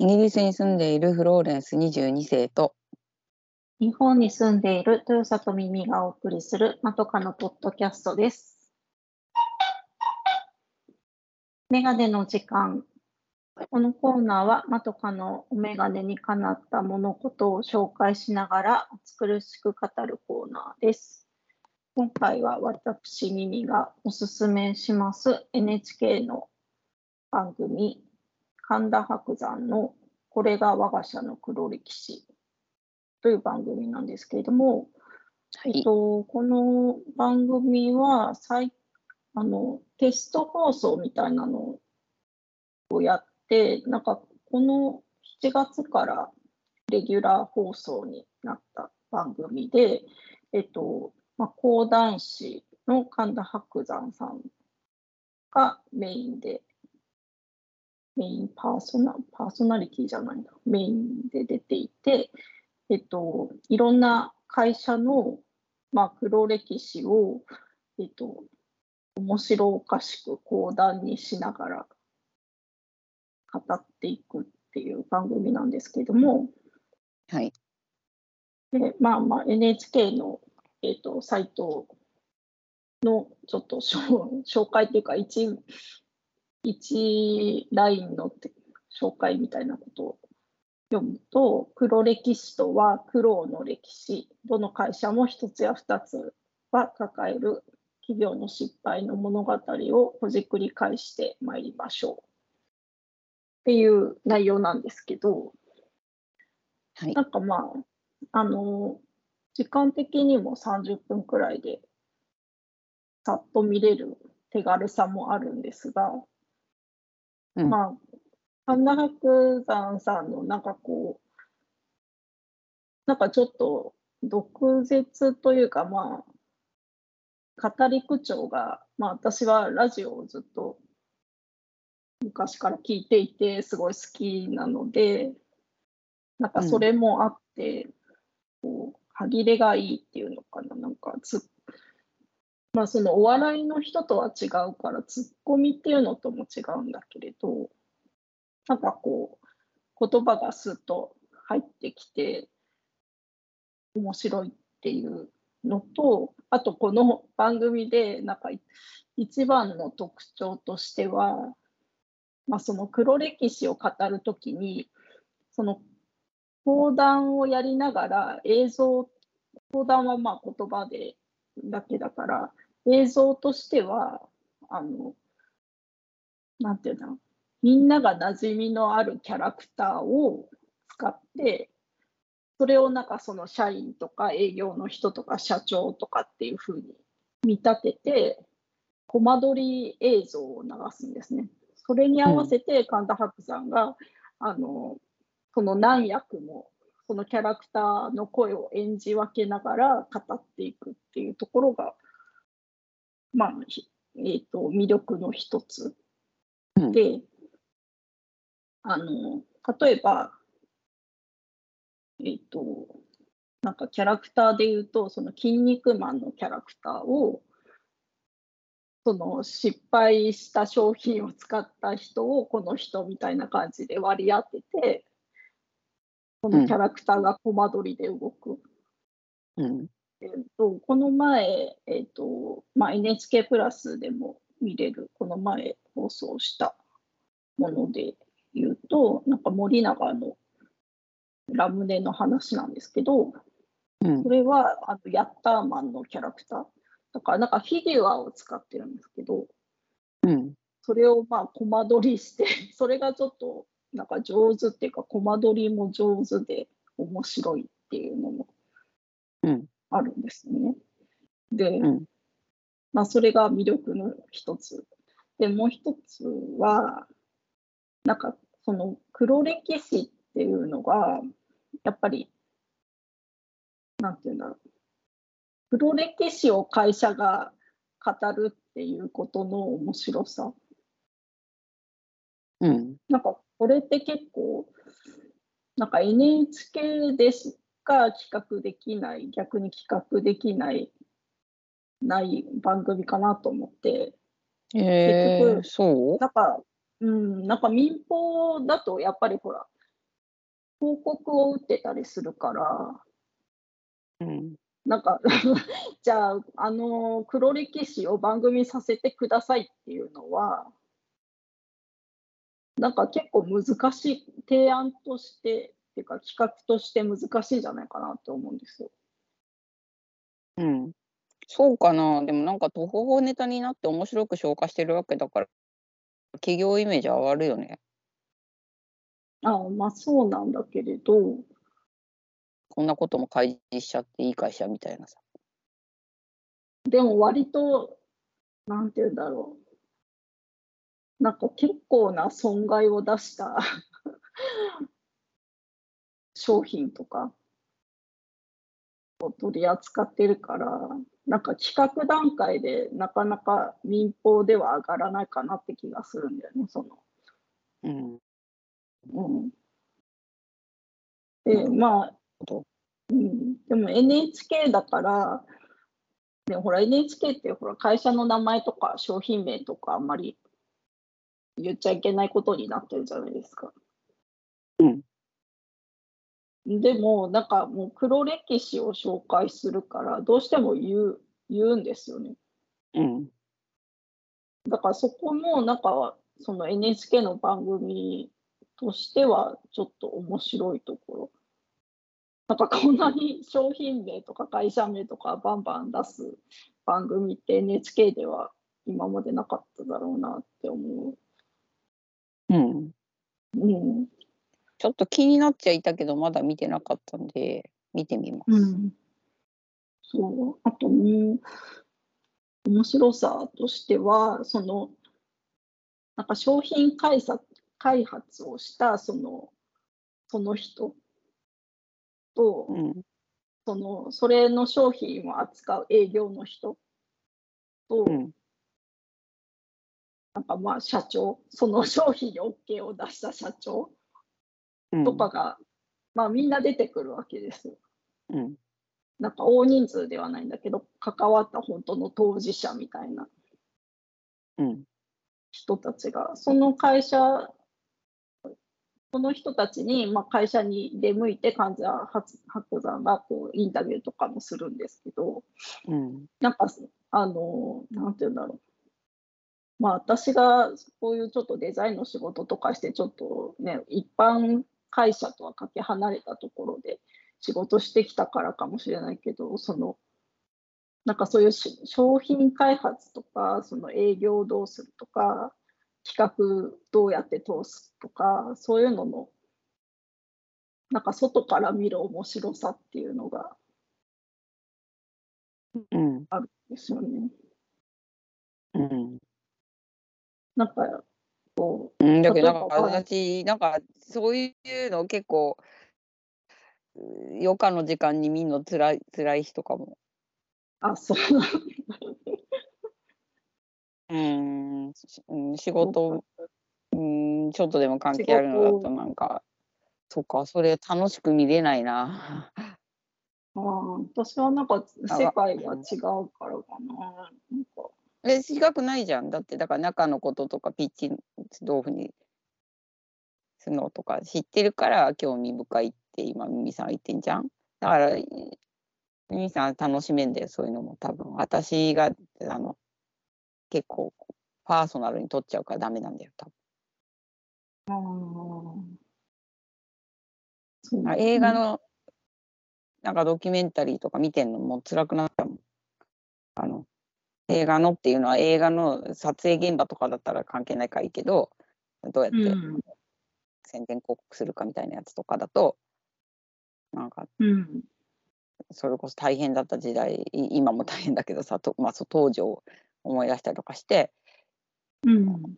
イギリスに住んでいるフローレンス22世と日本に住んでいる豊里耳がお送りするまとかのポッドキャストです。メガネの時間。このコーナーはまとかのお眼鏡にかなった物事を紹介しながら苦しく語るコーナーです。今回は私耳がおすすめします NHK の番組神田伯山のこれが我が社の黒歴史という番組なんですけれども、はい、えっと、この番組は最あのテスト放送みたいなのをやって、なんかこの7月からレギュラー放送になった番組で、えっと、まあ、講談師の神田伯山さんがメインで、メインパーソナパーソナリティじゃないな、メインで出ていて、えっと、いろんな会社の、まあ、黒歴史を、えっと、面白おかしく講談にしながら語っていくっていう番組なんですけども、はい。でまあまあ NHK のえーと、サイトのちょっと 紹介というか一一ラインの紹介みたいなことを読むと黒歴史とは苦労の歴史どの会社も一つや二つは抱える企業の失敗の物語をほじくり返してまいりましょう。っていう内容なんですけど、はい、なんかまああの時間的にも30分くらいでさっと見れる手軽さもあるんですが、まあ神田伯山さんのなんかこうなんかちょっと毒舌というかまあ語り口調が、まあ、私はラジオをずっと昔から聞いていてすごい好きなのでなんかそれもあって、うん、こう歯切れがいいっていうのかな、なんかつ、まあそのお笑いの人とは違うから、ツッコミっていうのとも違うんだけれど、なんかこう、言葉がスッと入ってきて、面白いっていうのと、あとこの番組で、なんか一番の特徴としては、まあ、その黒歴史を語るときに、その講談をやりながら映像、講談はまあ言葉でだけだから、映像としては、あの、なんていうの、みんなが馴染みのあるキャラクターを使って、それをなんかその社員とか営業の人とか社長とかっていうふうに見立てて、コマ撮り映像を流すんですね。それに合わせて神田伯山が、あのその何役もそのキャラクターの声を演じ分けながら語っていくっていうところが、まあえーと、魅力の一つで、うん、あの例えば、えっ、ー、となんかキャラクターで言うとその「筋肉マン」のキャラクターをその失敗した商品を使った人をこの人みたいな感じで割り当ててこのキャラクターがコマ撮りで動く。うん、えーと、この前、えーとまあ、NHK プラスでも見れる、この前放送したもので言うと、なんか森永のラムネの話なんですけど、うん、それはあのヤッターマンのキャラクター。だからなんかフィギュアを使ってるんですけど、うん、それをまあコマ撮りして、それがちょっとなんか上手っていうか、コマ撮りも上手で面白いっていうのもあるんですね。うん、で、うん、まあ、それが魅力の一つ。で、もう一つは、なんかその黒歴史っていうのが、やっぱり、なんていうんだろう。黒歴史を会社が語るっていうことの面白さ。うん、なんかこれって結構なんか NHK でしか企画できない逆に企画できないない番組かなと思って、えー、結局そう？なんかうんなんか民放だとやっぱりほら広告を打ってたりするから、うん。なんか じゃあ、あの黒歴史を番組させてくださいっていうのは、なんか結構難しい、提案として、っていうか企画として難しいんじゃないかなって思うんですよ。うん。そうかな。でもなんか、途方法ネタになって面白く消化してるわけだから、企業イメージ上がるよね。ああまあそうなんだけれど、こんなことも開示しちゃっていい会社みたいなさ。でも割と、なんて言うんだろう。なんか結構な損害を出した 商品とかを取り扱ってるから、なんか企画段階でなかなか民放では上がらないかなって気がするんだよね、その。うん。うん。で、まあ、どうん、でも NHK だから、ね、ほら NHK ってほら会社の名前とか商品名とかあんまり言っちゃいけないことになってるじゃないですか。うん。でもなんかもう黒歴史を紹介するからどうしても言う言うんですよね。うん。だからそこもなんかその NHK の番組としてはちょっと面白いところ。なんかこんなに商品名とか会社名とかバンバン出す番組って NHK では今までなかっただろうなって思うん。う。うん。ちょっと気になっちゃいたけど、まだ見てなかったんで、見てみます。うん。そう。あともう、面白さとしては、その、なんか商品開発開発をしたその、その人と、うん。その、それの商品を扱う営業の人と、うん。なんかまあ社長、その商品に OK を出した社長うん。とかが、まあみんな出てくるわけですよ。うん。なんか大人数ではないんだけど、関わった本当の当事者みたいなうん。人たちが、その会社、その人たちに、まあ、会社に出向いて、患者発白山がこうインタビューとかもするんですけど、うん。なんか、あの、なんていうんだろう。まあ、私がこういうちょっとデザインの仕事とかして、ちょっとね、一般会社とはかけ離れたところで仕事してきたからかもしれないけど、その、なんかそういうし商品開発とか、その営業をどうするとか、企画どうやって通すとか、そういうのの、なんか外から見る面白さっていうのがうん。あるんですよね。うん。なんか、こうん、だけど、なんか私、なんかそういうの結構、う余暇の時間に見るのつらい、辛い人かも。う、あ、そう うん、しうん仕事、うん、ちょっとでも関係あるのだと、なんか、そっか、それ楽しく見れないな。ああ、私はなんか世界が違うからかな。なんか、え、違くないじゃん。だって、だから中のこととか、ピッチどういうふうにするのとか知ってるから興味深いって今、ミミさんは言ってんじゃん。だから、ミミさん楽しめんだよ、そういうのも多分。私が、あの、結構、パーソナルに取っちゃうからダメなんだよ、多分。あ映画の、なんかドキュメンタリーとか見てんのも辛くなったもん。あの、映画のっていうのは映画の撮影現場とかだったら関係ないからいいけど、どうやってうん宣伝広告するかみたいなやつとかだと、なんか、うん。それこそ大変だった時代、い今も大変だけどさ、とまあ、そう当時を思い出したりとかして、うん。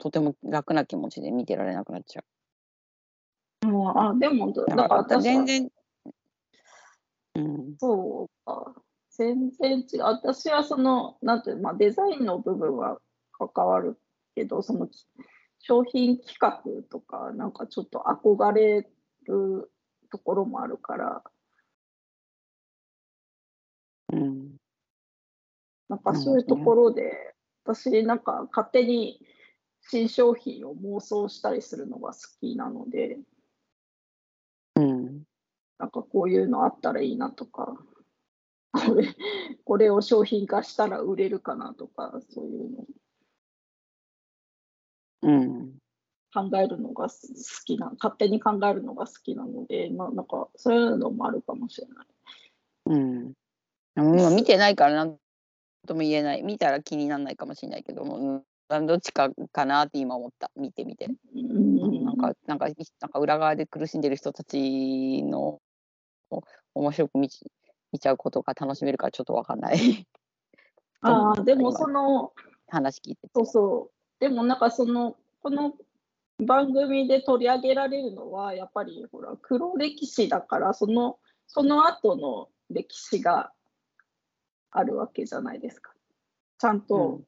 とても楽な気持ちで見てられなくなっちゃう。ああ、でも、だだから全然、うん、そうか。全然違う。私はその、なんていうまあ、デザインの部分は関わるけど、その商品企画とか、なんかちょっと憧れるところもあるから、うん、なんかそういうところで、私なんか勝手に新商品を妄想したりするのが好きなので、なんかこういうのあったらいいなとか、これこれを商品化したら売れるかなとか、そういうのうん。考えるのが好きな、勝手に考えるのが好きなので、まあ、なんかそういうのもあるかもしれない。うん。今見てないからなんとも言えない。見たら気にならないかもしれないけども、うん、どっちかかなって今思った。見てみて。うんなんか、なんか、なんか裏側で苦しんでる人たちのを面白く見ち見ちゃうことが楽しめるからちょっとわかんない。ああ、でも今その、話聞いてて。そうそう。でもなんかその、この番組で取り上げられるのは、やっぱりほら、黒歴史だから、その、その後の歴史があるわけじゃないですか。ちゃんと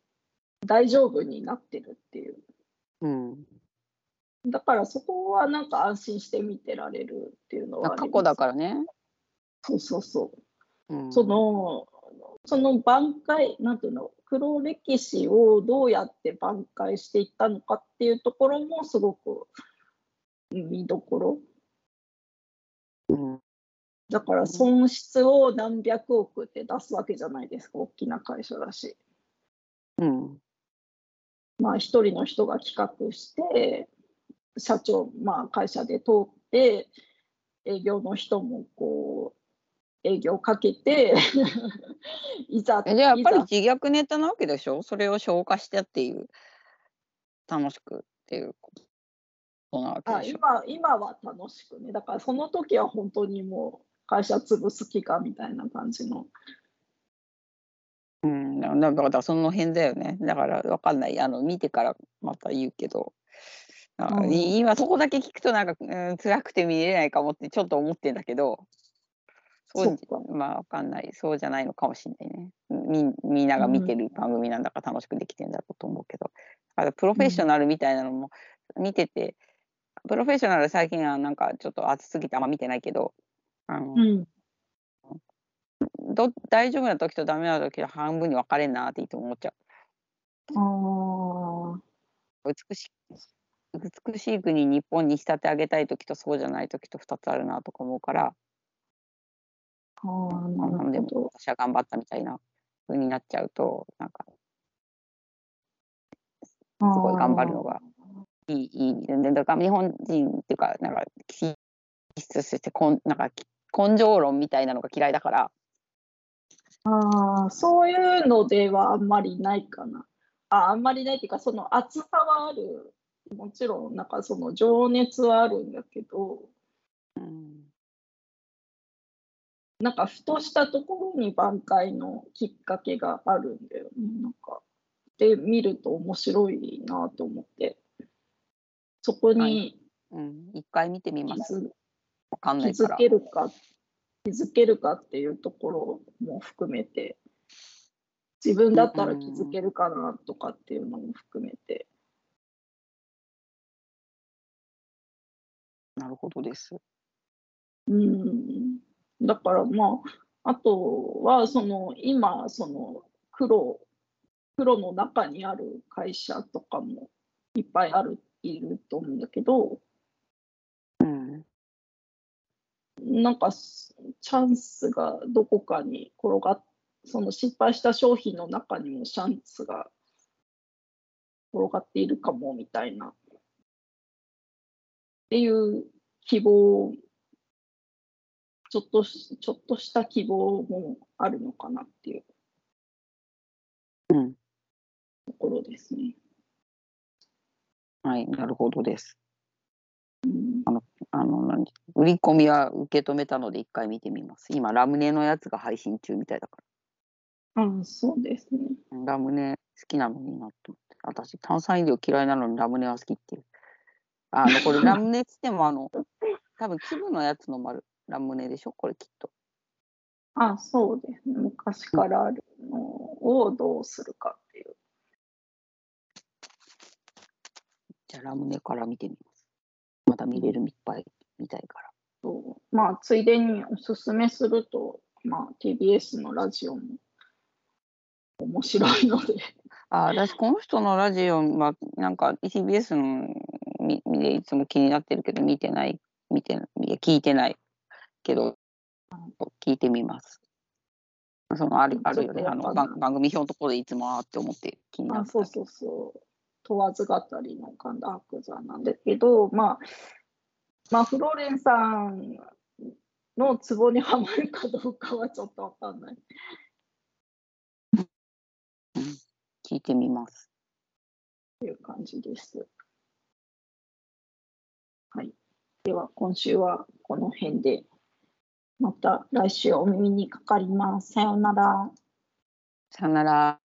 大丈夫になってるっていう。うん。だからそこはなんか安心して見てられるっていうのは過去だからね。そうそうそう。うん、その、その挽回、なんていうの、黒歴史をどうやって挽回していったのかっていうところもすごく見どころ。うん、だから損失を何百億って出すわけじゃないですか、大きな会社だし。うん。まあ一人の人が企画して、社長、まあ会社で通って、営業の人もこう、営業かけて、いざ、えじゃあやっぱり自虐ネタなわけでしょ？それを消化してっていう、楽しくっていうことなわけあでしょ？今今は楽しくね。だからその時は本当にもう会社潰す気かみたいな感じの。うん、だからその辺だよね。だからわかんない。あの見てからまた言うけど、今そこだけ聞くとなんか、うん、辛くて見れないかもってちょっと思ってんだけど、そうまあわかんない。そうじゃないのかもしれないね。みみんなが見てる番組なんだから楽しくできてんだろうと思うけど、だからプロフェッショナルみたいなのも見てて、プロフェッショナル最近はなんかちょっと熱すぎてあんま見てないけど、あのうん。ど大丈夫な時とダメな時は半分に分かれんなっていつも思っちゃう。ああ。美しい美しい国日本に仕立て上げたい時とそうじゃない時と2つあるなとか思うからああ、ななんでもるほど。私は頑張ったみたいな風になっちゃうとなんかすごい頑張るのがいいいいでだから日本人っていうかなんか気質としてこんなんかき根性論みたいなのが嫌いだからああ、そういうのではあんまりないかな。ああんまりないっていうか、その熱さはある。もちろん、なんかその情熱はあるんだけど、うんなんかふとしたところに挽回のきっかけがあるんだよね。なんか、で見ると面白いなと思って、そこにうん。一回見てみ気ます気づけるか、気づけるかっていうところも含めて、自分だったら気づけるかなとかっていうのも含めて、なるほどです。うん、だからまあ、あとはその今、その黒、黒の中にある会社とかもいっぱいある、いると思うんだけど、うんなんかすチャンスがどこかに転がっその失敗した商品の中にもチャンスが転がっているかもみたいな。っていう希望、ちょっとしちょっとした希望もあるのかなっていううんところですね。はいなるほどですうん、あの何売り込みは受け止めたので一回見てみます。今ラムネのやつが配信中みたいだかあそうですね。ら。ラムネ好きなのになと思って。私炭酸飲料嫌いなのにラムネは好きっていう。あのこれラムネっつってもあの多分粒のやつの丸ラムネでしょ？これきっと。あそうですね。昔からあるのをどうするかっていう。じゃあラムネから見てみます。まだ見れるいっぱい見たいから。そうまあ、ついでにおすすめすると、まあ、TBS のラジオも面白いので、あ私この人のラジオはなんか TBS のみでいつも気になってるけど見てない見て聞いてないけど、聞いてみます。そのあるあるよね、あの番番組表のところでいつもあーって思って気になあった。そうそうそう。問わず語りの神田伯山なんだけど、まあ、まあ、フローレンさんのツボにはまるかどうかはちょっとわかんない。聞いてみます。という感じです。はい。では、今週はこの辺で、また来週お耳にかかります。さようなら。さよなら。